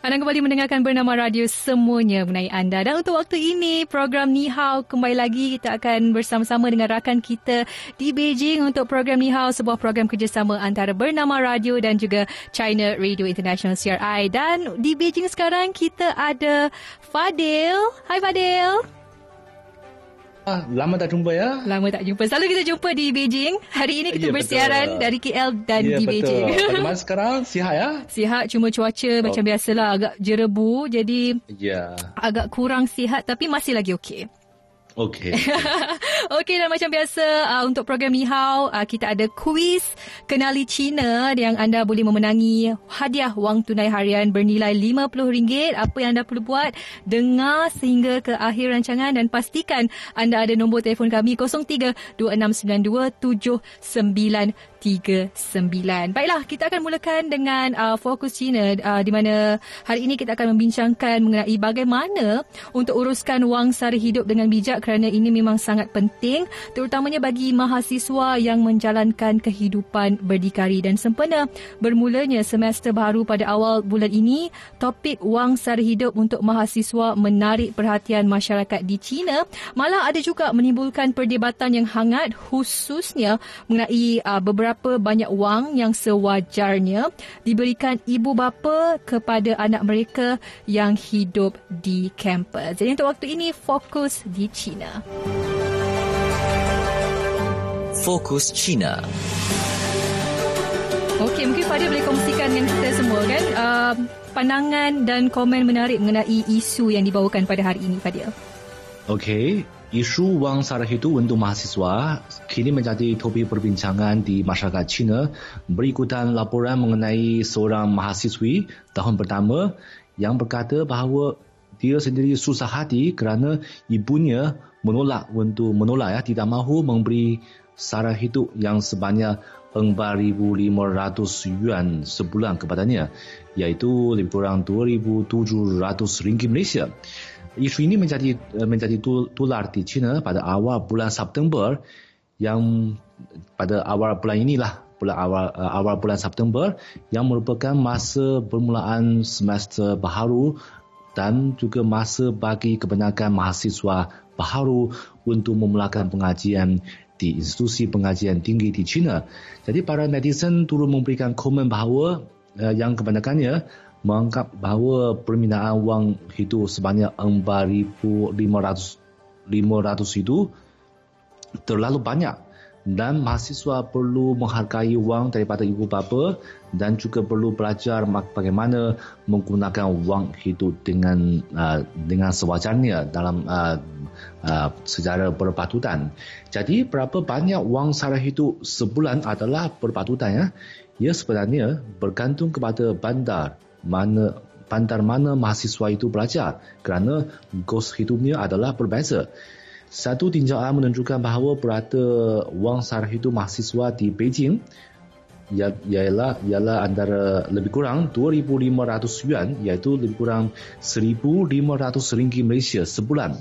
Anda kembali mendengarkan bernama radio semuanya mengenai anda. Dan untuk waktu ini, program Ni Hao kembali lagi kita akan bersama-sama dengan rakan kita di Beijing untuk program Ni Hao, sebuah program kerjasama antara bernama radio dan juga China Radio International CRI. Dan di Beijing sekarang kita ada Fadil. Hai Fadil. Ah, lama tak jumpa ya. Lama tak jumpa. Selalu kita jumpa di Beijing. Hari ini kita ya, bersiaran betul. dari KL dan ya, di betul. Beijing. Bagaimana sekarang? Sihat ya? Sihat. Cuma cuaca oh. macam biasalah. Agak jerebu. Jadi ya. agak kurang sihat tapi masih lagi okey. Okey. Okey dan macam biasa uh, untuk program Ni Hao uh, kita ada kuis kenali Cina yang anda boleh memenangi hadiah wang tunai harian bernilai RM50. Apa yang anda perlu buat? Dengar sehingga ke akhir rancangan dan pastikan anda ada nombor telefon kami 0326927939. Baiklah, kita akan mulakan dengan uh, fokus Cina uh, di mana hari ini kita akan membincangkan mengenai bagaimana untuk uruskan wang sara hidup dengan bijak kerana ini memang sangat penting terutamanya bagi mahasiswa yang menjalankan kehidupan berdikari dan sempena bermulanya semester baru pada awal bulan ini topik wang sara hidup untuk mahasiswa menarik perhatian masyarakat di China malah ada juga menimbulkan perdebatan yang hangat khususnya mengenai uh, beberapa banyak wang yang sewajarnya diberikan ibu bapa kepada anak mereka yang hidup di kampus. Jadi untuk waktu ini fokus di China. China. Fokus China. Okey, mungkin Fadil boleh kongsikan dengan kita semua kan uh, pandangan dan komen menarik mengenai isu yang dibawakan pada hari ini, Fadil. Okey, isu wang sara hidup untuk mahasiswa kini menjadi topik perbincangan di masyarakat China berikutan laporan mengenai seorang mahasiswi tahun pertama yang berkata bahawa dia sendiri susah hati kerana ibunya menolak untuk menolak ya tidak mahu memberi sara hidup yang sebanyak 4500 yuan sebulan kepadanya iaitu lebih kurang 2700 ringgit Malaysia. Isu ini menjadi menjadi tular di China pada awal bulan September yang pada awal bulan inilah bulan awal awal bulan September yang merupakan masa permulaan semester baharu dan juga masa bagi kebanyakan mahasiswa baharu untuk memulakan pengajian di institusi pengajian tinggi di China. Jadi para netizen turut memberikan komen bahawa uh, yang kebanyakannya menganggap bahawa permintaan wang itu sebanyak 4,500 itu terlalu banyak dan mahasiswa perlu menghargai wang daripada ibu bapa dan juga perlu belajar bagaimana menggunakan wang hidup dengan uh, dengan sewajarnya dalam uh, uh, secara berpatutan. Jadi berapa banyak wang sara hidup sebulan adalah berpatutan ya. Ia sebenarnya bergantung kepada bandar mana bandar mana mahasiswa itu belajar kerana kos hidupnya adalah berbeza. Satu tinjauan menunjukkan bahawa purata wang sara hidup mahasiswa di Beijing ialah ialah antara lebih kurang 2500 yuan iaitu lebih kurang 1500 ringgit Malaysia sebulan.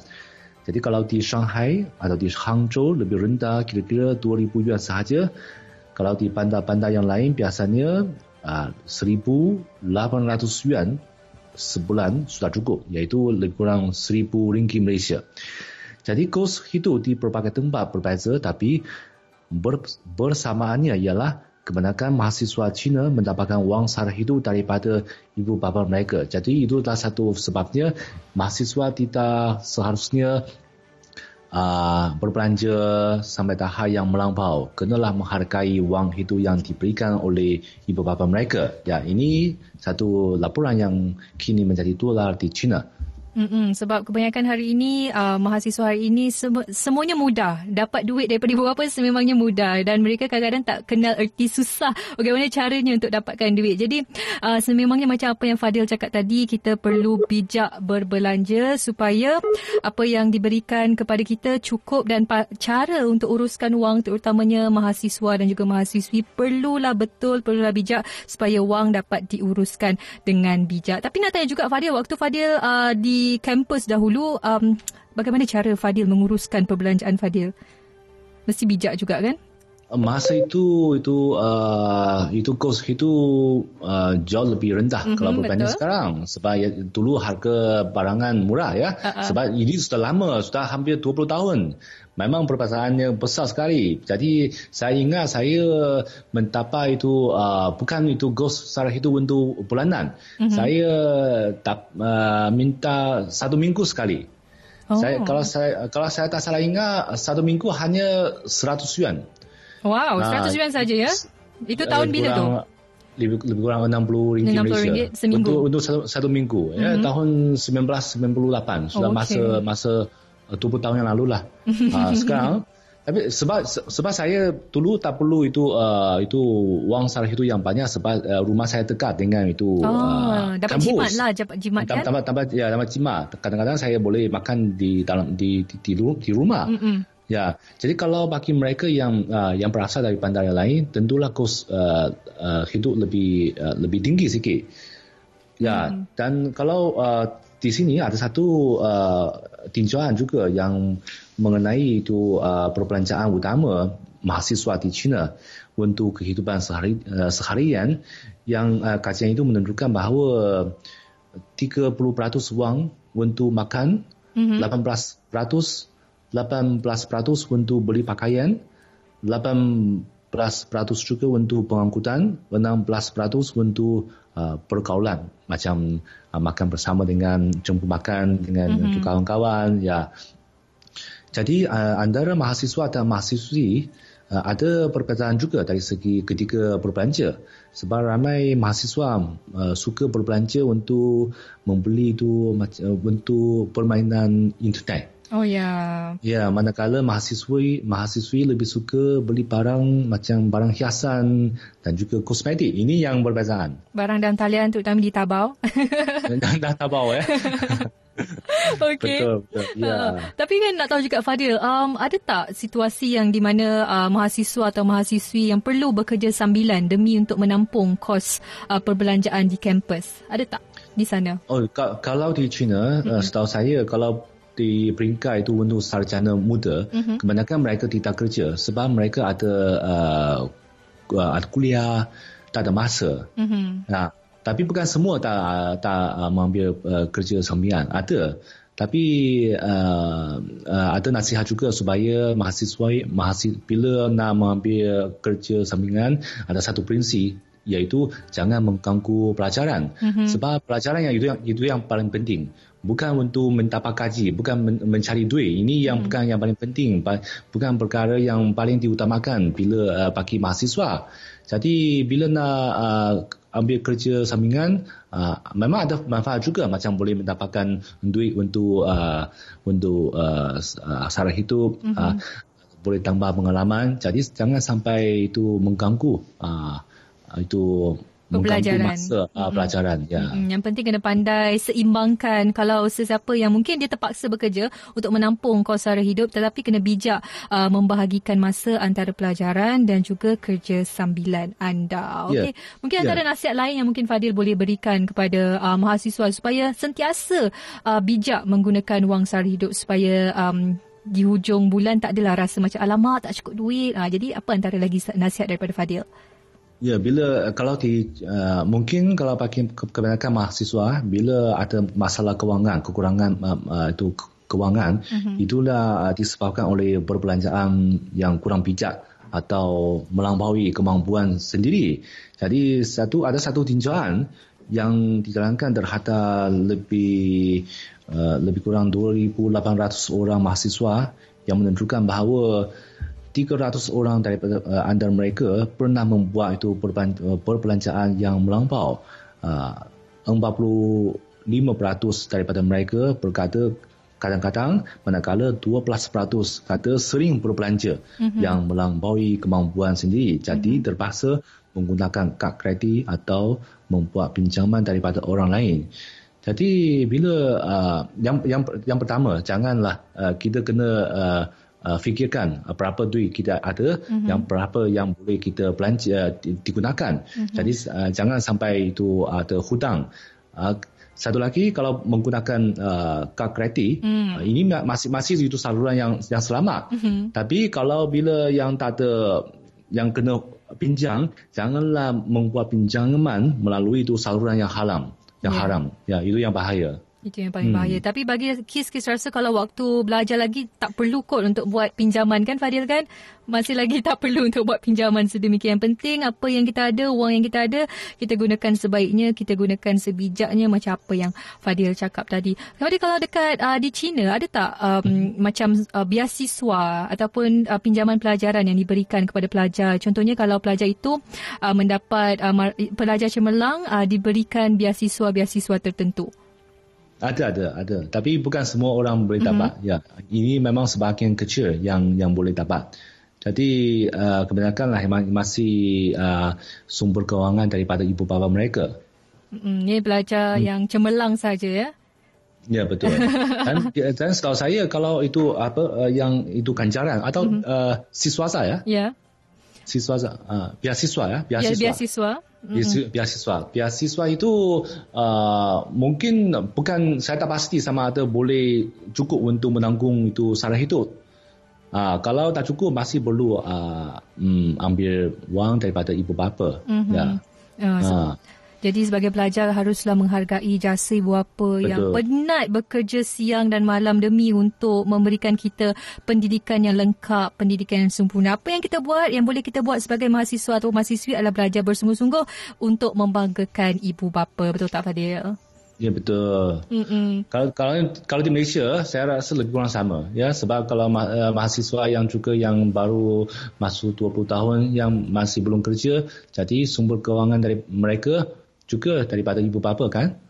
Jadi kalau di Shanghai atau di Hangzhou lebih rendah kira-kira 2000 yuan sahaja. Kalau di bandar-bandar yang lain biasanya uh, 1800 yuan sebulan sudah cukup iaitu lebih kurang 1000 ringgit Malaysia. Jadi kos hidup di berbagai tempat berbeza tapi ber, bersamaannya ialah kebanyakan mahasiswa Cina mendapatkan wang sara hidup daripada ibu bapa mereka. Jadi itu adalah satu sebabnya mahasiswa tidak seharusnya uh, berbelanja sampai tahap yang melampau. Kenalah menghargai wang hidup yang diberikan oleh ibu bapa mereka. Ya, ini satu laporan yang kini menjadi tular di China. Mm-mm, sebab kebanyakan hari ini uh, mahasiswa hari ini sem- semuanya mudah. Dapat duit daripada ibu bapa sememangnya mudah. Dan mereka kadang-kadang tak kenal erti susah bagaimana caranya untuk dapatkan duit. Jadi uh, sememangnya macam apa yang Fadil cakap tadi kita perlu bijak berbelanja supaya apa yang diberikan kepada kita cukup dan pa- cara untuk uruskan wang terutamanya mahasiswa dan juga mahasiswi perlulah betul perlulah bijak supaya wang dapat diuruskan dengan bijak. Tapi nak tanya juga Fadil waktu Fadil uh, di kampus dahulu um, bagaimana cara Fadil menguruskan perbelanjaan Fadil? Mesti bijak juga kan? Masa itu itu uh, itu kos itu uh, jauh lebih rendah mm-hmm, kalau berbanding betul. sekarang sebab ya, dulu harga barangan murah ya uh-uh. sebab ini sudah lama sudah hampir 20 tahun memang perbezaannya besar sekali jadi saya ingat saya mendapat itu uh, bukan itu kos secara itu untuk bulanan mm-hmm. saya tak uh, minta satu minggu sekali oh. saya kalau saya kalau saya tak salah ingat satu minggu hanya 100 yuan Wow, nah, 100 yuan saja ya? Itu tahun bila tu? Lebih, lebih kurang 60 ringgit 60 Malaysia. ringgit seminggu? Untuk, untuk satu, satu minggu. Mm-hmm. Ya, mhm. tahun 1998. Sudah oh, okay. masa masa 20 uh, tahun yang lalu lah. uh, sekarang, tapi sebab sebab saya dulu tak perlu itu uh, itu wang sarah itu yang banyak sebab uh, rumah saya dekat dengan itu oh, uh, dapat kampus. jimat lah dapat jimat kan dapat dapat ya dapat jimat kadang-kadang saya boleh makan di dalam di di, di, di rumah mm-hmm. Ya, jadi kalau bagi mereka yang uh, yang berasal dari bandar yang lain, tentulah kos uh, uh, hidup lebih uh, lebih tinggi sikit. Ya, hmm. dan kalau uh, di sini ada satu uh, tinjauan juga yang mengenai itu uh, perbelanjaan utama mahasiswa di China untuk kehidupan sehari, uh, seharian yang uh, kajian itu menunjukkan bahawa 30% wang untuk makan, mm-hmm. 18% 18% untuk beli pakaian, 18% juga untuk pengangkutan, 16% untuk uh, pergaulan macam uh, makan bersama dengan jemput makan dengan mm-hmm. kawan-kawan ya. Jadi uh, antara mahasiswa dan mahasiswi uh, ada perbezaan juga dari segi ketika berbelanja sebab ramai mahasiswa uh, suka berbelanja untuk membeli itu uh, untuk permainan internet Oh ya. Ya, manakala mahasiswi mahasiswi lebih suka beli barang macam barang hiasan dan juga kosmetik. Ini yang berbezaan. Barang dan talian terutama di tabau. dan, dan tabau ya. Okey. Betul, betul. Ya. Uh, tapi kan nak tahu juga Fadil, um, ada tak situasi yang di mana uh, mahasiswa atau mahasiswi yang perlu bekerja sambilan demi untuk menampung kos uh, perbelanjaan di kampus? Ada tak di sana? Oh, ka- kalau di China, mm-hmm. uh, setahu saya kalau di peringkat itu untuk sarjana muda, mm-hmm. kebanyakan mereka tidak kerja sebab mereka ada uh, uh, ada kuliah, tak ada masa. Mm-hmm. Nah, tapi bukan semua tak tak uh, mengambil uh, kerja sampingan, ada. Tapi uh, uh, ada nasihat juga supaya mahasiswa mahasiswa bila nak mengambil kerja sampingan ada satu prinsip iaitu jangan mengganggu pelajaran mm-hmm. sebab pelajaran yang itu yang itu yang paling penting bukan untuk mendapat gaji, bukan men- mencari duit. Ini yang hmm. bukan yang paling penting, bukan perkara yang paling diutamakan bila uh, bagi mahasiswa. Jadi bila nak uh, ambil kerja sampingan, uh, memang ada manfaat juga macam boleh mendapatkan duit untuk uh, untuk uh, uh, sara hidup, hmm. uh, boleh tambah pengalaman. Jadi jangan sampai itu mengganggu uh, itu pembelajaran masa uh, pelajaran ya mm-hmm. yang penting kena pandai seimbangkan kalau sesiapa yang mungkin dia terpaksa bekerja untuk menampung kos sara hidup tetapi kena bijak uh, membahagikan masa antara pelajaran dan juga kerja sambilan anda ya. okey yeah. mungkin antara yeah. nasihat lain yang mungkin Fadil boleh berikan kepada uh, mahasiswa supaya sentiasa uh, bijak menggunakan wang sara hidup supaya um, di hujung bulan tak adalah rasa macam alamak tak cukup duit. Ha, jadi apa antara lagi nasihat daripada Fadil? Ya, bila kalau di uh, mungkin kalau bagi kebanyakan mahasiswa bila ada masalah kewangan, kekurangan uh, uh, itu kewangan, uh-huh. itulah uh, disebabkan oleh perbelanjaan yang kurang bijak atau melampaui kemampuan sendiri. Jadi satu ada satu tinjauan yang dijalankan terhadap lebih uh, lebih kurang 2,800 orang mahasiswa yang menunjukkan bahawa 300 orang daripada uh, antara mereka pernah membuat itu uh, perbelanjaan yang melampau. Uh, 45% 5% daripada mereka berkata kadang-kadang manakala 12% kata sering berbelanja mm-hmm. yang melampaui kemampuan sendiri jadi mm-hmm. terpaksa menggunakan kad kredit atau membuat pinjaman daripada orang lain. Jadi bila uh, yang yang yang pertama janganlah uh, kita kena uh, uh, fikirkan uh, berapa duit kita ada mm-hmm. yang berapa yang boleh kita belanja uh, digunakan. Mm-hmm. Jadi uh, jangan sampai itu ada hutang. Uh, satu lagi kalau menggunakan uh, kad kredit mm. uh, ini masih masih itu saluran yang yang selamat. Mm-hmm. Tapi kalau bila yang tak ada yang kena pinjam janganlah membuat pinjaman melalui itu saluran yang haram yang yeah. haram ya itu yang bahaya itu yang paling hmm. bahaya. Tapi bagi kes-kes rasa kalau waktu belajar lagi tak perlu kot untuk buat pinjaman kan Fadil kan? Masih lagi tak perlu untuk buat pinjaman sedemikian penting. Apa yang kita ada, wang yang kita ada, kita gunakan sebaiknya, kita gunakan sebijaknya macam apa yang Fadil cakap tadi. Fadil kalau dekat uh, di China, ada tak um, hmm. macam uh, biasiswa ataupun uh, pinjaman pelajaran yang diberikan kepada pelajar? Contohnya kalau pelajar itu uh, mendapat uh, pelajar cemerlang uh, diberikan biasiswa-biasiswa tertentu. Ada ada ada. Tapi bukan semua orang boleh dapat. Mm-hmm. ya ini memang sebahagian kecil yang yang boleh dapat. Jadi uh, kebanyakan lah masih uh, sumber kewangan daripada ibu bapa mereka. Mm, ini belajar mm. yang cemerlang saja ya? Ya betul. Dan dan setahu saya kalau itu apa uh, yang itu ganjaran atau mm-hmm. uh, siswa saya ya siswa uh, biasiswa ya biasiswa ya, biasiswa mm-hmm. biasiswa. Biasiswa itu uh, mungkin bukan saya tak pasti sama ada boleh cukup untuk menanggung itu sara hidup. Uh, kalau tak cukup masih perlu uh, um, ambil wang daripada ibu bapa. Mm-hmm. Ya. Uh, so, uh. Jadi sebagai pelajar haruslah menghargai jasa ibu bapa yang penat bekerja siang dan malam demi untuk memberikan kita pendidikan yang lengkap, pendidikan yang sempurna. Apa yang kita buat, yang boleh kita buat sebagai mahasiswa atau mahasiswi adalah belajar bersungguh-sungguh untuk membanggakan ibu bapa. Betul tak Fadil? Ya betul. Mm-mm. Kalau kalau kalau di Malaysia saya rasa lebih kurang sama ya sebab kalau ma- uh, mahasiswa yang juga yang baru masuk 20 tahun yang masih belum kerja jadi sumber kewangan dari mereka juga daripada ibu bapa kan?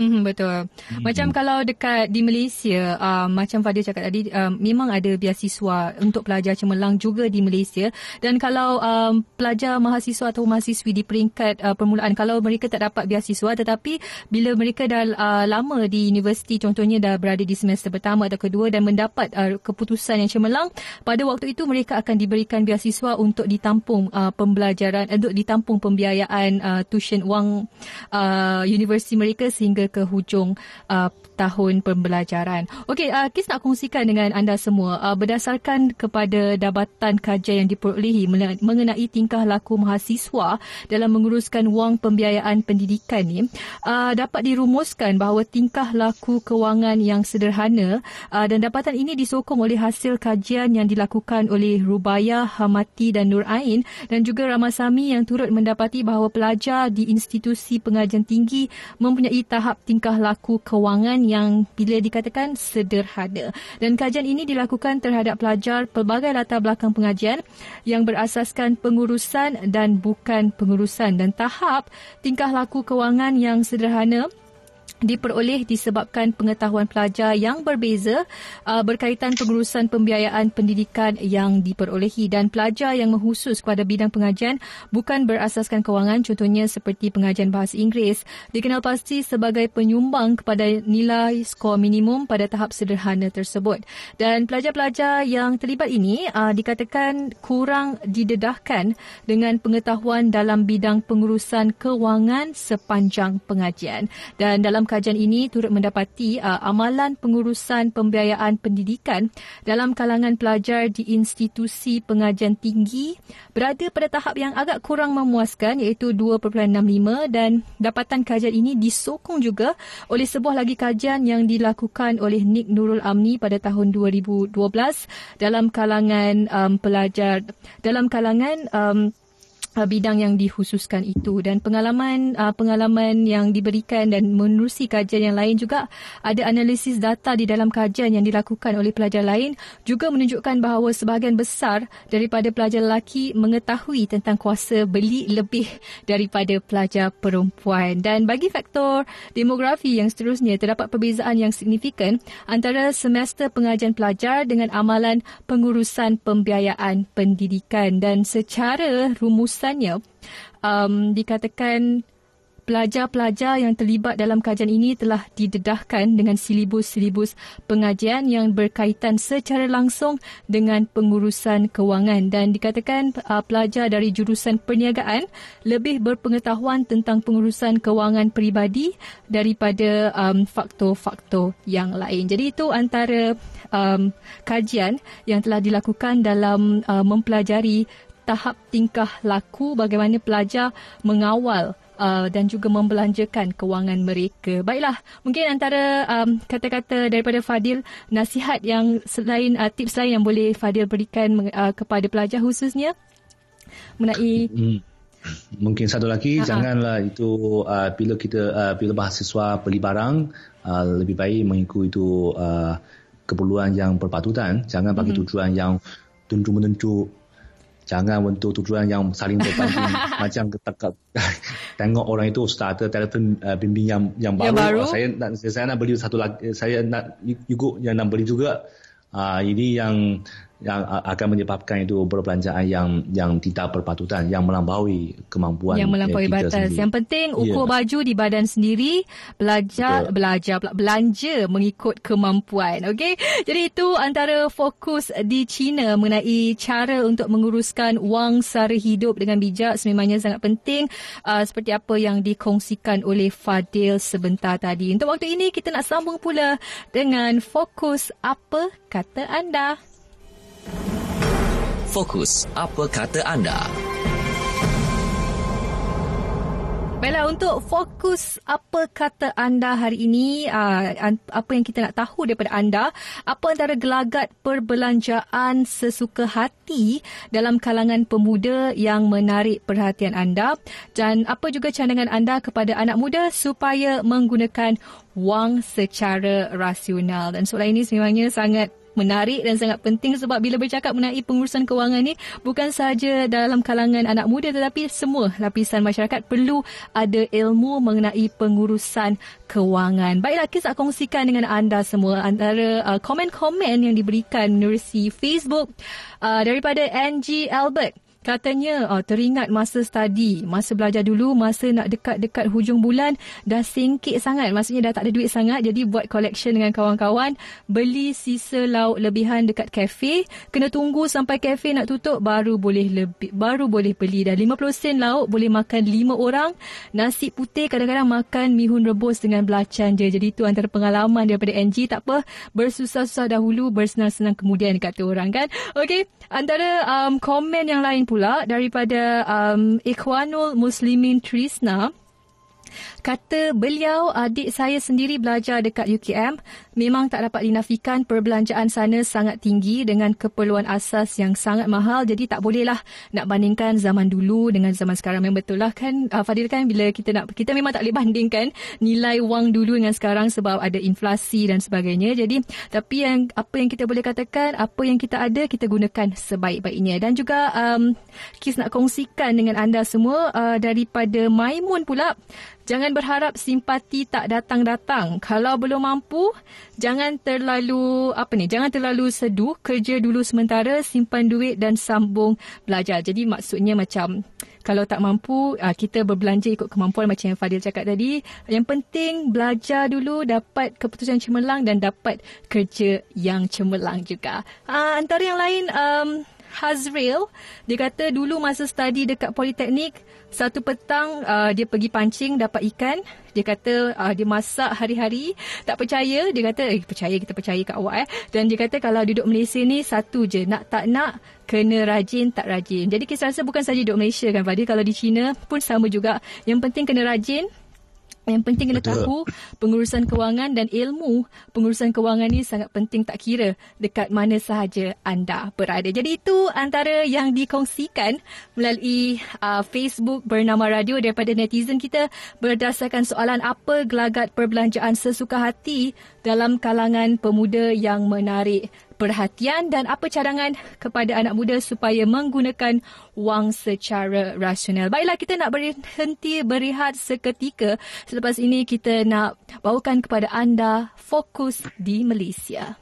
Mm, betul. Mm. Macam kalau dekat di Malaysia, uh, macam Fadil cakap tadi, uh, memang ada biasiswa untuk pelajar cemerlang juga di Malaysia. Dan kalau um, pelajar mahasiswa atau mahasiswi di peringkat uh, permulaan, kalau mereka tak dapat biasiswa, tetapi bila mereka dah uh, lama di universiti, contohnya dah berada di semester pertama atau kedua dan mendapat uh, keputusan yang cemerlang, pada waktu itu mereka akan diberikan biasiswa untuk ditampung uh, pembelajaran, untuk ditampung pembiayaan uh, tuition wang uh, universiti mereka sehingga hingga ke hujung uh, tahun pembelajaran. Okey, uh, Kis nak kongsikan dengan anda semua uh, berdasarkan kepada dapatan kajian yang diperolehi mengenai tingkah laku mahasiswa dalam menguruskan wang pembiayaan pendidikan ni uh, dapat dirumuskan bahawa tingkah laku kewangan yang sederhana uh, dan dapatan ini disokong oleh hasil kajian yang dilakukan oleh Rubaya, Hamati dan Nur Ain dan juga Ramasami yang turut mendapati bahawa pelajar di institusi pengajian tinggi mempunyai tahap tingkah laku kewangan yang bila dikatakan sederhana. Dan kajian ini dilakukan terhadap pelajar pelbagai latar belakang pengajian yang berasaskan pengurusan dan bukan pengurusan dan tahap tingkah laku kewangan yang sederhana diperoleh disebabkan pengetahuan pelajar yang berbeza uh, berkaitan pengurusan pembiayaan pendidikan yang diperolehi. Dan pelajar yang mengkhusus kepada bidang pengajian bukan berasaskan kewangan contohnya seperti pengajian bahasa Inggeris. Dikenal pasti sebagai penyumbang kepada nilai skor minimum pada tahap sederhana tersebut. Dan pelajar-pelajar yang terlibat ini uh, dikatakan kurang didedahkan dengan pengetahuan dalam bidang pengurusan kewangan sepanjang pengajian. Dan dalam kajian ini turut mendapati uh, amalan pengurusan pembiayaan pendidikan dalam kalangan pelajar di institusi pengajian tinggi berada pada tahap yang agak kurang memuaskan iaitu 2.65 dan dapatan kajian ini disokong juga oleh sebuah lagi kajian yang dilakukan oleh Nik Nurul Amni pada tahun 2012 dalam kalangan um, pelajar dalam kalangan um, uh, bidang yang dikhususkan itu dan pengalaman uh, pengalaman yang diberikan dan menerusi kajian yang lain juga ada analisis data di dalam kajian yang dilakukan oleh pelajar lain juga menunjukkan bahawa sebahagian besar daripada pelajar lelaki mengetahui tentang kuasa beli lebih daripada pelajar perempuan. Dan bagi faktor demografi yang seterusnya terdapat perbezaan yang signifikan antara semester pengajian pelajar dengan amalan pengurusan pembiayaan pendidikan. Dan secara rumus keputusannya um, dikatakan pelajar-pelajar yang terlibat dalam kajian ini telah didedahkan dengan silibus-silibus pengajian yang berkaitan secara langsung dengan pengurusan kewangan dan dikatakan uh, pelajar dari jurusan perniagaan lebih berpengetahuan tentang pengurusan kewangan peribadi daripada um, faktor-faktor yang lain. Jadi itu antara um, kajian yang telah dilakukan dalam uh, mempelajari tahap tingkah laku bagaimana pelajar mengawal uh, dan juga membelanjakan kewangan mereka. Baiklah, mungkin antara um, kata-kata daripada Fadil, nasihat yang selain uh, tips lain yang boleh Fadil berikan uh, kepada pelajar khususnya mengenai hmm. Mungkin satu lagi, Ha-ha. janganlah itu uh, bila kita uh, bila mahasiswa beli barang uh, lebih baik mengikut itu uh, keperluan yang berpatutan. Jangan bagi mm-hmm. tujuan yang tunjuk-menunjuk jangan untuk tujuan yang saling berbanding macam ketak tengok orang itu starter telefon uh, bimbing yang yang baru, yang baru. Oh, saya nak saya nak beli satu lagi saya nak ikut yang nak beli juga. Uh, ini yang yang akan menyebabkan itu perbelanjaan yang yang tidak berpatutan yang melampaui kemampuan yang melampaui kita batas sendiri. yang penting ukur yeah. baju di badan sendiri belajar Betul. belajar belanja mengikut kemampuan okey jadi itu antara fokus di China mengenai cara untuk menguruskan wang sara hidup dengan bijak sememangnya sangat penting uh, seperti apa yang dikongsikan oleh Fadil sebentar tadi untuk waktu ini kita nak sambung pula dengan fokus apa kata anda Fokus, apa kata anda? Baiklah, untuk fokus apa kata anda hari ini, uh, apa yang kita nak tahu daripada anda, apa antara gelagat perbelanjaan sesuka hati dalam kalangan pemuda yang menarik perhatian anda dan apa juga cadangan anda kepada anak muda supaya menggunakan wang secara rasional. Dan soalan ini sebenarnya sangat menarik dan sangat penting sebab bila bercakap mengenai pengurusan kewangan ni bukan sahaja dalam kalangan anak muda tetapi semua lapisan masyarakat perlu ada ilmu mengenai pengurusan kewangan. Baiklah kisah kongsikan dengan anda semua antara uh, komen-komen yang diberikan menerusi Facebook uh, daripada NG Albert. Katanya oh, teringat masa study, masa belajar dulu, masa nak dekat-dekat hujung bulan dah singkit sangat. Maksudnya dah tak ada duit sangat jadi buat collection dengan kawan-kawan, beli sisa lauk lebihan dekat kafe, kena tunggu sampai kafe nak tutup baru boleh lebih baru boleh beli dah 50 sen lauk boleh makan 5 orang. Nasi putih kadang-kadang makan mihun rebus dengan belacan je. Jadi itu antara pengalaman daripada NG tak apa, bersusah-susah dahulu, bersenang-senang kemudian kata orang kan. Okey, antara um, komen yang lain pula daripada um, Ikhwanul Muslimin Trisna Kata beliau, adik saya sendiri belajar dekat UKM. Memang tak dapat dinafikan perbelanjaan sana sangat tinggi dengan keperluan asas yang sangat mahal. Jadi tak bolehlah nak bandingkan zaman dulu dengan zaman sekarang. Yang betul lah kan, uh, Fadil kan bila kita nak, kita memang tak boleh bandingkan nilai wang dulu dengan sekarang sebab ada inflasi dan sebagainya. Jadi, tapi yang apa yang kita boleh katakan, apa yang kita ada, kita gunakan sebaik-baiknya. Dan juga um, Kis nak kongsikan dengan anda semua uh, daripada Maimun pula. Jangan berharap simpati tak datang-datang. Kalau belum mampu, jangan terlalu apa ni? Jangan terlalu seduh. Kerja dulu sementara, simpan duit dan sambung belajar. Jadi maksudnya macam kalau tak mampu, ah, kita berbelanja ikut kemampuan macam yang Fadil cakap tadi. Yang penting belajar dulu, dapat keputusan cemerlang dan dapat kerja yang cemerlang juga. Uh, antara yang lain, um, Hazril, dia kata dulu masa study dekat Politeknik, satu petang uh, dia pergi pancing dapat ikan. Dia kata uh, dia masak hari-hari. Tak percaya. Dia kata eh percaya kita percaya kat awak eh. Dan dia kata kalau duduk Malaysia ni satu je. Nak tak nak kena rajin tak rajin. Jadi kisah rasa bukan saja duduk Malaysia kan Fadil. Kalau di China pun sama juga. Yang penting kena rajin Yang penting kena tahu pengurusan kewangan dan ilmu pengurusan kewangan ni sangat penting tak kira dekat mana sahaja anda berada. Jadi itu antara yang dikongsikan melalui uh, Facebook bernama radio daripada netizen kita berdasarkan soalan apa gelagat perbelanjaan sesuka hati dalam kalangan pemuda yang menarik perhatian dan apa cadangan kepada anak muda supaya menggunakan wang secara rasional. Baiklah kita nak berhenti berehat seketika. Selepas ini kita nak bawakan kepada anda fokus di Malaysia.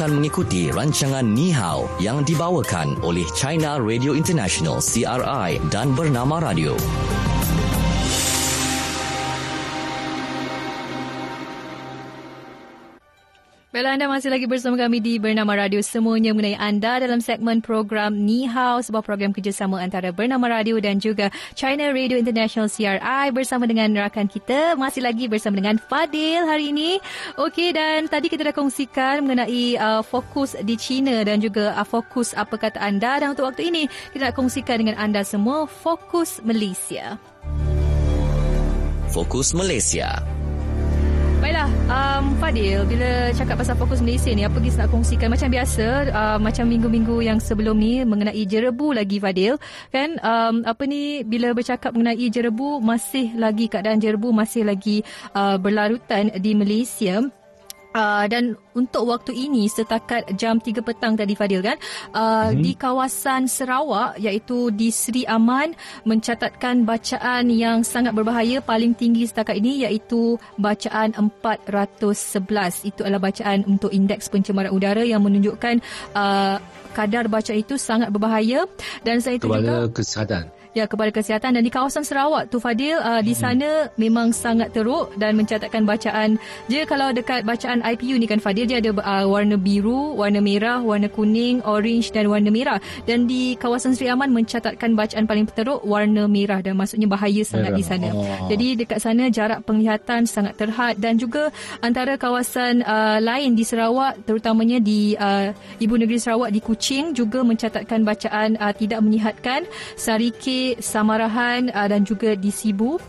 Teruskan mengikuti rancangan Ni Hao yang dibawakan oleh China Radio International CRI dan Bernama Radio. Baiklah anda masih lagi bersama kami di Bernama Radio semuanya mengenai anda dalam segmen program Ni Hao sebuah program kerjasama antara Bernama Radio dan juga China Radio International CRI bersama dengan rakan kita masih lagi bersama dengan Fadil hari ini. Okey dan tadi kita dah kongsikan mengenai uh, fokus di China dan juga uh, fokus apa kata anda dan untuk waktu ini kita nak kongsikan dengan anda semua fokus Malaysia. Fokus Malaysia. Baiklah, um, Fadil, bila cakap pasal fokus Malaysia ni, apa Gis nak kongsikan? Macam biasa, uh, macam minggu-minggu yang sebelum ni, mengenai jerebu lagi, Fadil. Kan, um, apa ni, bila bercakap mengenai jerebu, masih lagi, keadaan jerebu masih lagi uh, berlarutan di Malaysia. Uh, dan untuk waktu ini setakat jam 3 petang tadi Fadil kan? Uh, hmm. di kawasan Sarawak iaitu di Sri Aman mencatatkan bacaan yang sangat berbahaya paling tinggi setakat ini iaitu bacaan 411 itu adalah bacaan untuk indeks pencemaran udara yang menunjukkan uh, kadar baca itu sangat berbahaya. Dan saya itu juga kesihatan ya kepada kesihatan dan di kawasan Sarawak tu Fadil uh, di hmm. sana memang sangat teruk dan mencatatkan bacaan je kalau dekat bacaan IPU ni kan Fadil dia ada uh, warna biru, warna merah, warna kuning, orange dan warna merah dan di kawasan Sri Aman mencatatkan bacaan paling teruk warna merah dan maksudnya bahaya sangat merah. di sana. Oh. Jadi dekat sana jarak penglihatan sangat terhad dan juga antara kawasan uh, lain di Sarawak terutamanya di uh, Ibu Negeri Sarawak di Kuching juga mencatatkan bacaan uh, tidak menyihatkan Sarike Samarahan uh, dan juga di Sibu.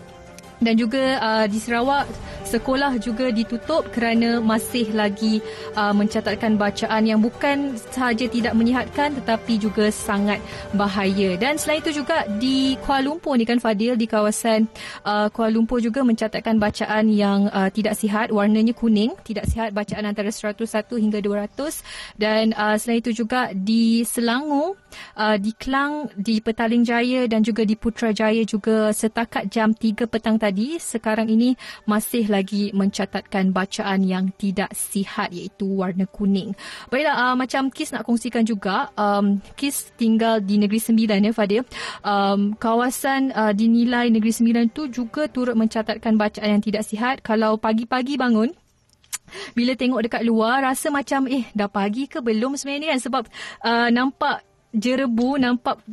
Dan juga uh, di Sarawak sekolah juga ditutup kerana masih lagi uh, mencatatkan bacaan yang bukan sahaja tidak menyihatkan tetapi juga sangat bahaya. Dan selain itu juga di Kuala Lumpur ni kan Fadil di kawasan uh, Kuala Lumpur juga mencatatkan bacaan yang uh, tidak sihat. Warnanya kuning tidak sihat. Bacaan antara 101 hingga 200 dan uh, selain itu juga di Selangor uh, di Klang di Petaling Jaya dan juga di Putrajaya juga setakat jam 3 petang tadi sekarang ini masih lagi mencatatkan bacaan yang tidak sihat iaitu warna kuning. Baiklah uh, macam Kis nak kongsikan juga um, Kis tinggal di Negeri Sembilan ya Fadil. Um, kawasan uh, dinilai Negeri Sembilan tu juga turut mencatatkan bacaan yang tidak sihat kalau pagi-pagi bangun bila tengok dekat luar rasa macam eh dah pagi ke belum sebenarnya kan sebab uh, nampak jerebu nampak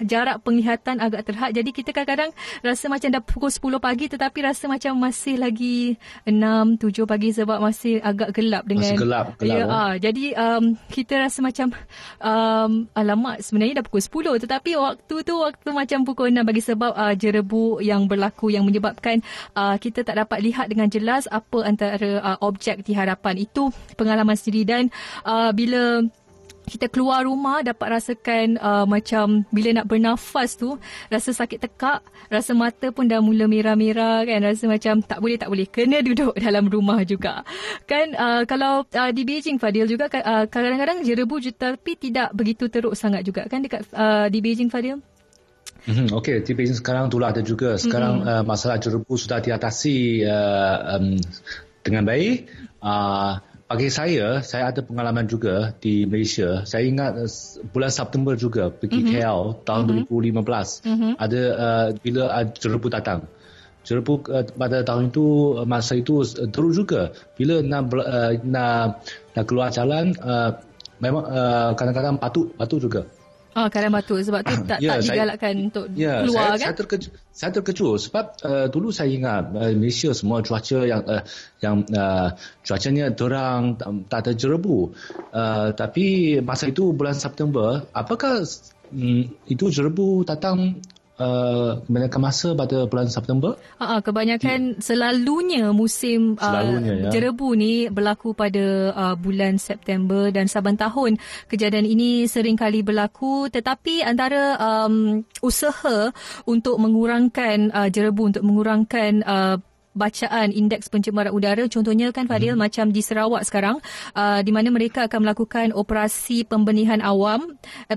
jarak penglihatan agak terhad. Jadi kita kadang-kadang rasa macam dah pukul 10 pagi tetapi rasa macam masih lagi 6 7 pagi sebab masih agak gelap dengan masih gelap, gelap ya ah jadi um, kita rasa macam um, alamak sebenarnya dah pukul 10 tetapi waktu tu waktu macam pukul 6 bagi sebab uh, jerebu yang berlaku yang menyebabkan uh, kita tak dapat lihat dengan jelas apa antara uh, objek di hadapan. Itu pengalaman sendiri dan uh, bila kita keluar rumah dapat rasakan uh, macam bila nak bernafas tu rasa sakit tekak rasa mata pun dah mula merah-merah kan rasa macam tak boleh tak boleh kena duduk dalam rumah juga kan uh, kalau uh, di Beijing Fadil juga uh, kadang-kadang jerebu tapi tidak begitu teruk sangat juga kan dekat uh, di Beijing Fadil Mm-hmm. Okey, di Beijing sekarang tu lah ada juga. Sekarang mm-hmm. uh, masalah jerebu sudah diatasi uh, um, dengan baik. Uh, bagi saya, saya ada pengalaman juga di Malaysia. Saya ingat uh, bulan September juga pergi mm-hmm. KL tahun mm-hmm. 2015. Mm-hmm. Ada uh, bila uh, jerebu datang. Jerebu uh, pada tahun itu masa itu uh, teruk juga. Bila nak uh, nak nak keluar jalan uh, memang uh, kadang-kadang patut patut juga. Ah, kadang batuk sebab tu tak, ya, tak digalakkan saya, untuk ya, keluar saya, kan? Saya terkejut, saya terkejut sebab uh, dulu saya ingat uh, Malaysia semua cuaca yang uh, yang uh, cuacanya terang, tak ada jerebu. Uh, tapi masa itu bulan September, apakah um, itu jerebu datang Uh, kebanyakan masa pada bulan September? Uh, kebanyakan yeah. selalunya musim uh, selalunya, ya. jerebu ni berlaku pada uh, bulan September dan saban tahun kejadian ini sering kali berlaku tetapi antara um, usaha untuk mengurangkan uh, jerebu untuk mengurangkan uh, bacaan indeks pencemaran udara contohnya kan Fadil hmm. macam di Sarawak sekarang uh, di mana mereka akan melakukan operasi pembenihan awam uh,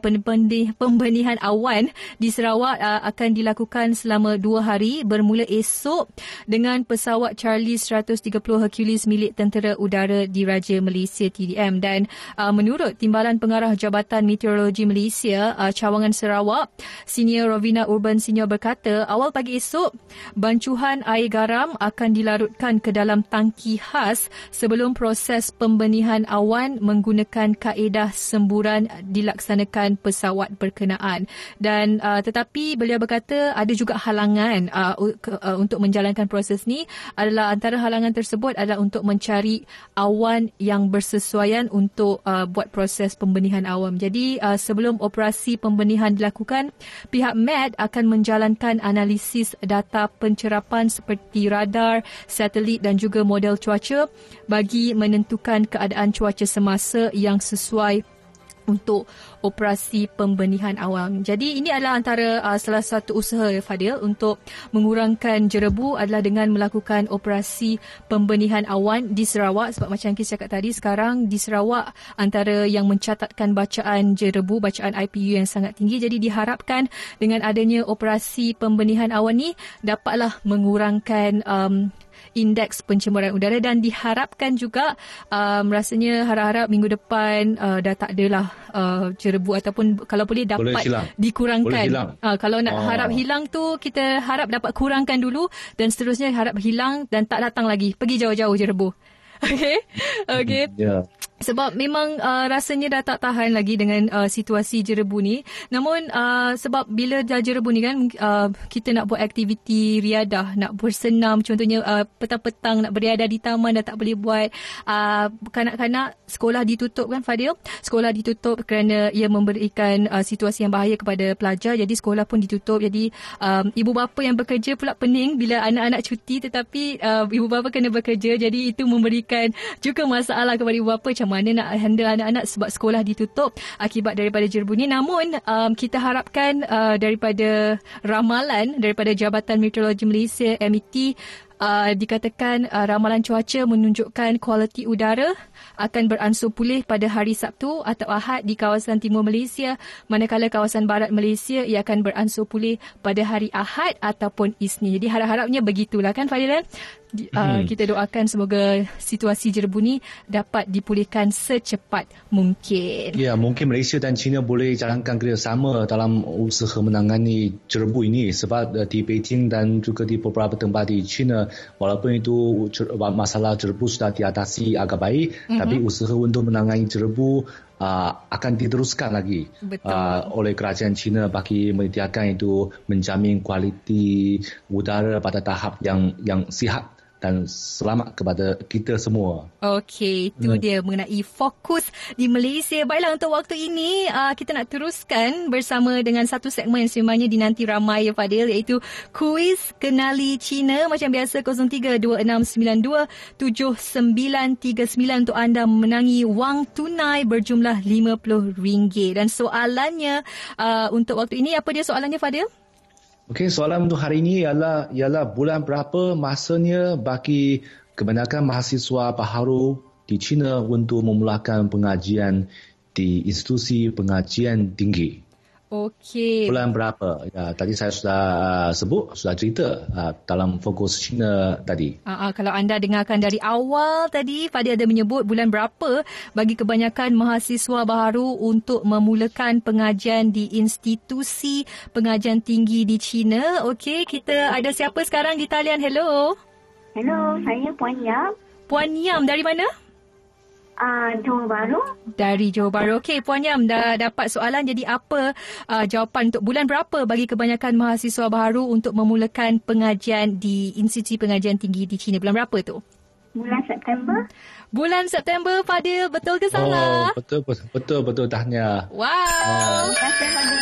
pembenihan awan di Sarawak uh, akan dilakukan selama dua hari bermula esok dengan pesawat Charlie 130 Hercules milik Tentera Udara Diraja Malaysia TDM dan uh, menurut Timbalan Pengarah Jabatan Meteorologi Malaysia uh, Cawangan Sarawak Senior Rovina Urban Senior berkata awal pagi esok bancuhan air garam akan dilarutkan ke dalam tangki khas sebelum proses pembenihan awan menggunakan kaedah semburan dilaksanakan pesawat berkenaan. Dan uh, tetapi beliau berkata ada juga halangan uh, uh, untuk menjalankan proses ni adalah antara halangan tersebut adalah untuk mencari awan yang bersesuaian untuk uh, buat proses pembenihan awan. Jadi uh, sebelum operasi pembenihan dilakukan, pihak MED akan menjalankan analisis data pencerapan seperti radar radar, satelit dan juga model cuaca bagi menentukan keadaan cuaca semasa yang sesuai untuk operasi pembenihan awam. Jadi ini adalah antara uh, salah satu usaha Fadil untuk mengurangkan jerebu adalah dengan melakukan operasi pembenihan awan di Sarawak sebab macam kita cakap tadi sekarang di Sarawak antara yang mencatatkan bacaan jerebu, bacaan IPU yang sangat tinggi jadi diharapkan dengan adanya operasi pembenihan awan ni dapatlah mengurangkan um, indeks pencemaran udara dan diharapkan juga um, rasanya harap-harap minggu depan uh, dah tak adalah uh, cerebu ataupun kalau boleh dapat boleh dikurangkan. Boleh uh, kalau nak oh. harap hilang tu kita harap dapat kurangkan dulu dan seterusnya harap hilang dan tak datang lagi. Pergi jauh-jauh cerebu. Okay. Okay. Yeah. Sebab memang uh, rasanya dah tak tahan lagi dengan uh, situasi jerebu ni. Namun uh, sebab bila dah jerebu ni kan uh, kita nak buat aktiviti riadah, nak bersenam contohnya uh, petang-petang nak beriadah di taman dah tak boleh buat. Uh, kanak-kanak sekolah ditutup kan Fadil? Sekolah ditutup kerana ia memberikan uh, situasi yang bahaya kepada pelajar. Jadi sekolah pun ditutup. Jadi um, ibu bapa yang bekerja pula pening bila anak-anak cuti tetapi uh, ibu bapa kena bekerja. Jadi itu memberikan juga masalah kepada ibu bapa macam mana nak handle anak-anak sebab sekolah ditutup akibat daripada jerebu ni. Namun um, kita harapkan uh, daripada ramalan daripada Jabatan Meteorologi Malaysia MET uh, dikatakan uh, ramalan cuaca menunjukkan kualiti udara akan beransur pulih pada hari Sabtu atau Ahad di kawasan timur Malaysia manakala kawasan barat Malaysia ia akan beransur pulih pada hari Ahad ataupun Isnin. Jadi harap-harapnya begitulah kan Fadilan? Uh, hmm. Kita doakan semoga situasi jerebu ni dapat dipulihkan secepat mungkin. Ya, mungkin Malaysia dan China boleh jalankan kerjasama dalam usaha menangani jerebu ini sebab uh, di Beijing dan juga di beberapa tempat di China walaupun itu masalah jerebu sudah diatasi agak baik mm-hmm. tapi usaha untuk menangani jerebu uh, akan diteruskan lagi uh, oleh kerajaan China bagi menyediakan itu menjamin kualiti udara pada tahap yang yang sihat dan selamat kepada kita semua. Okey, itu hmm. dia mengenai fokus di Malaysia. Baiklah untuk waktu ini uh, kita nak teruskan bersama dengan satu segmen yang sebenarnya dinanti ramai ya Fadil iaitu kuis kenali China macam biasa 0326927939 untuk anda menangi wang tunai berjumlah RM50 dan soalannya uh, untuk waktu ini apa dia soalannya Fadil? Okey, soalan untuk hari ini ialah ialah bulan berapa masanya bagi kebanyakan mahasiswa baharu di China untuk memulakan pengajian di institusi pengajian tinggi. Okey. Bulan berapa? Ya, tadi saya sudah uh, sebut, sudah cerita uh, dalam fokus China tadi. Uh, uh, kalau anda dengarkan dari awal tadi, Fadil ada menyebut bulan berapa bagi kebanyakan mahasiswa baharu untuk memulakan pengajian di institusi pengajian tinggi di China. Okey, kita ada siapa sekarang di talian? Hello. Hello, saya Puan Yam. Puan Yam, dari mana? Uh, Johor Bahru. Dari Johor Bahru. Okey, Puan Yam dah dapat soalan. Jadi apa uh, jawapan untuk bulan berapa bagi kebanyakan mahasiswa baru untuk memulakan pengajian di Institusi Pengajian Tinggi di China? Bulan berapa tu? Bulan September. Bulan September, Fadil. Betul ke salah? Oh, betul, betul, betul, betul tahnya. Wow. Terima kasih, Fadil.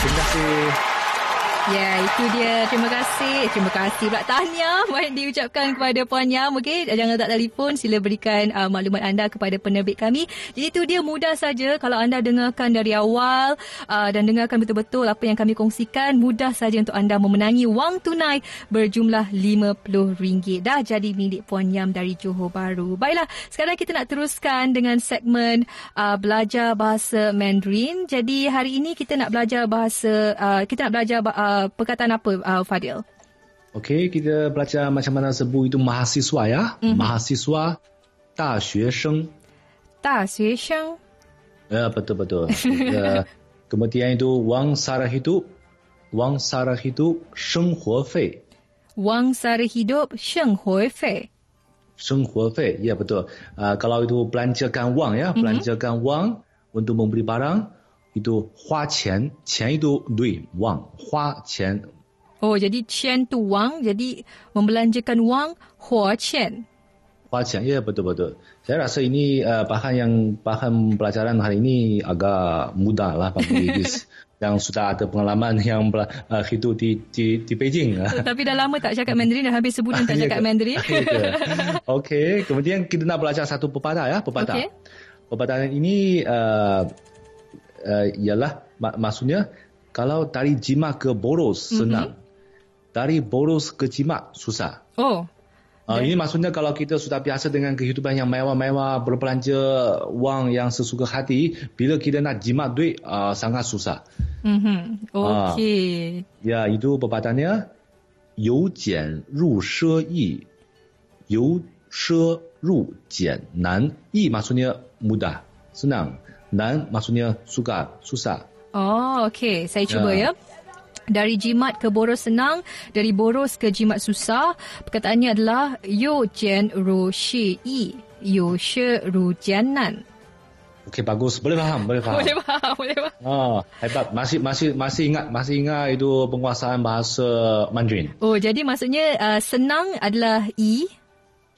Terima kasih. Ya, itu dia. Terima kasih. Terima kasih pula. Tahniah baik diucapkan kepada Puan Yam. Okey, jangan tak telefon. Sila berikan uh, maklumat anda kepada penerbit kami. Jadi itu dia mudah saja kalau anda dengarkan dari awal uh, dan dengarkan betul-betul apa yang kami kongsikan. Mudah saja untuk anda memenangi wang tunai berjumlah RM50. Dah jadi milik Puan Yam dari Johor Bahru. Baiklah, sekarang kita nak teruskan dengan segmen uh, belajar bahasa Mandarin. Jadi hari ini kita nak belajar bahasa, uh, kita nak belajar uh, perkataan apa uh, Fadil? Okey, kita belajar macam mana sebut itu mahasiswa ya. Mm-hmm. Mahasiswa, 大学生.大学生. Ya, betul-betul. ya, kemudian itu wang sara hidup. Wang sara hidup, 生活费. Wang sara hidup, 生活费.生活费, ya betul. Uh, kalau itu belanjakan wang ya, belanjakan mm-hmm. wang untuk membeli barang, 一度花钱，钱一度 duit jadi qian tu wang, jadi membelanjakan wang, hua cian. Hua cian, ya betul-betul. Saya rasa ini uh, bahan yang bahan pelajaran hari ini agak mudah lah bagi yang sudah ada pengalaman yang uh, hidup di, di, di Beijing. Lah. Oh, tapi dah lama tak cakap Mandarin, dah habis sebulan tak ya cakap Mandarin. Ya okay, kemudian kita nak belajar satu pepatah ya, pepatah. Okay. Pepatah ini uh, uh, ialah mak- maksudnya kalau dari jimat ke boros senang. Mm-hmm. Dari boros ke jimat susah. Oh. Uh, ini maksudnya kalau kita sudah biasa dengan kehidupan yang mewah-mewah, berbelanja wang yang sesuka hati, bila kita nak jimat duit, uh, sangat susah. Mm-hmm. Okey. Uh, ya, itu pepatahnya. 由俭入奢易，由奢入俭难。易 maksudnya mudah, senang. Nan maksudnya suka, susah. Oh, okey. Saya cuba ya. ya. Dari jimat ke boros senang, dari boros ke jimat susah. Perkataannya adalah Yo Jian Ru Shi Yi, Yo Shi Ru Jian Nan. Okey bagus, boleh faham, boleh faham. Boleh faham, boleh faham. Oh, hebat. Masih masih masih ingat, masih ingat itu penguasaan bahasa Mandarin. Oh, jadi maksudnya uh, senang adalah i.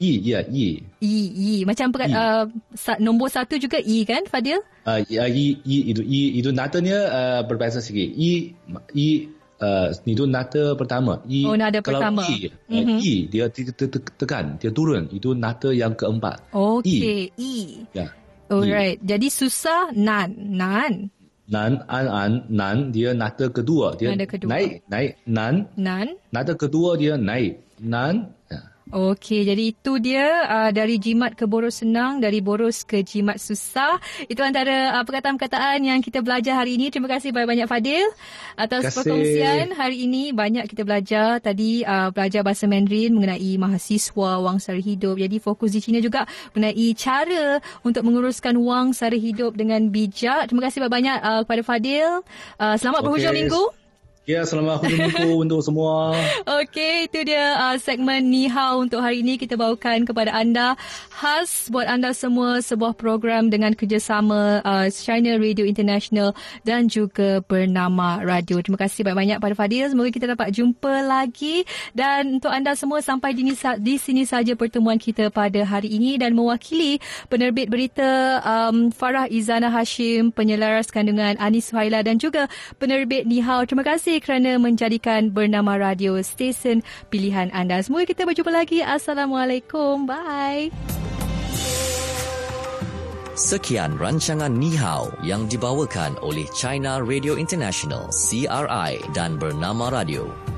I, ya, i. I, i. Macam pekat, uh, nombor satu juga i kan, Fadil? Uh, i, i, itu, i, itu nadanya uh, berbeza sikit. I, i, uh, itu nada pertama. I, oh, nada kalau pertama. I, mm-hmm. I, dia tekan, dia turun. Itu nada yang keempat. Okey, I. I. Ya. Alright. I. Jadi susah, nan. Nan. Nan, an, an, nan, dia nada kedua. Dia nada kedua. Naik, naik, nan. Nan. Nada kedua dia naik. Nan. Okey, jadi itu dia uh, dari jimat ke boros senang, dari boros ke jimat susah. Itu antara uh, perkataan-perkataan yang kita belajar hari ini. Terima kasih banyak-banyak Fadil atas perkongsian hari ini. Banyak kita belajar tadi uh, belajar bahasa Mandarin mengenai mahasiswa, wang sara hidup. Jadi fokus di sini juga mengenai cara untuk menguruskan wang sara hidup dengan bijak. Terima kasih banyak-banyak uh, kepada Fadil. Uh, selamat okay. berhujung minggu. Ya, selamat hujung minggu untuk semua. Okey, itu dia uh, segmen Ni Hao untuk hari ini kita bawakan kepada anda. Khas buat anda semua sebuah program dengan kerjasama uh, China Radio International dan juga bernama Radio. Terima kasih banyak-banyak pada Fadil. Semoga kita dapat jumpa lagi. Dan untuk anda semua sampai di, di sini saja pertemuan kita pada hari ini dan mewakili penerbit berita um, Farah Izana Hashim, penyelaras kandungan Anis Suhaila dan juga penerbit Ni Hao. Terima kasih kasih kerana menjadikan bernama radio stesen pilihan anda. Semua kita berjumpa lagi. Assalamualaikum. Bye. Sekian rancangan Ni Hao yang dibawakan oleh China Radio International CRI dan Bernama Radio.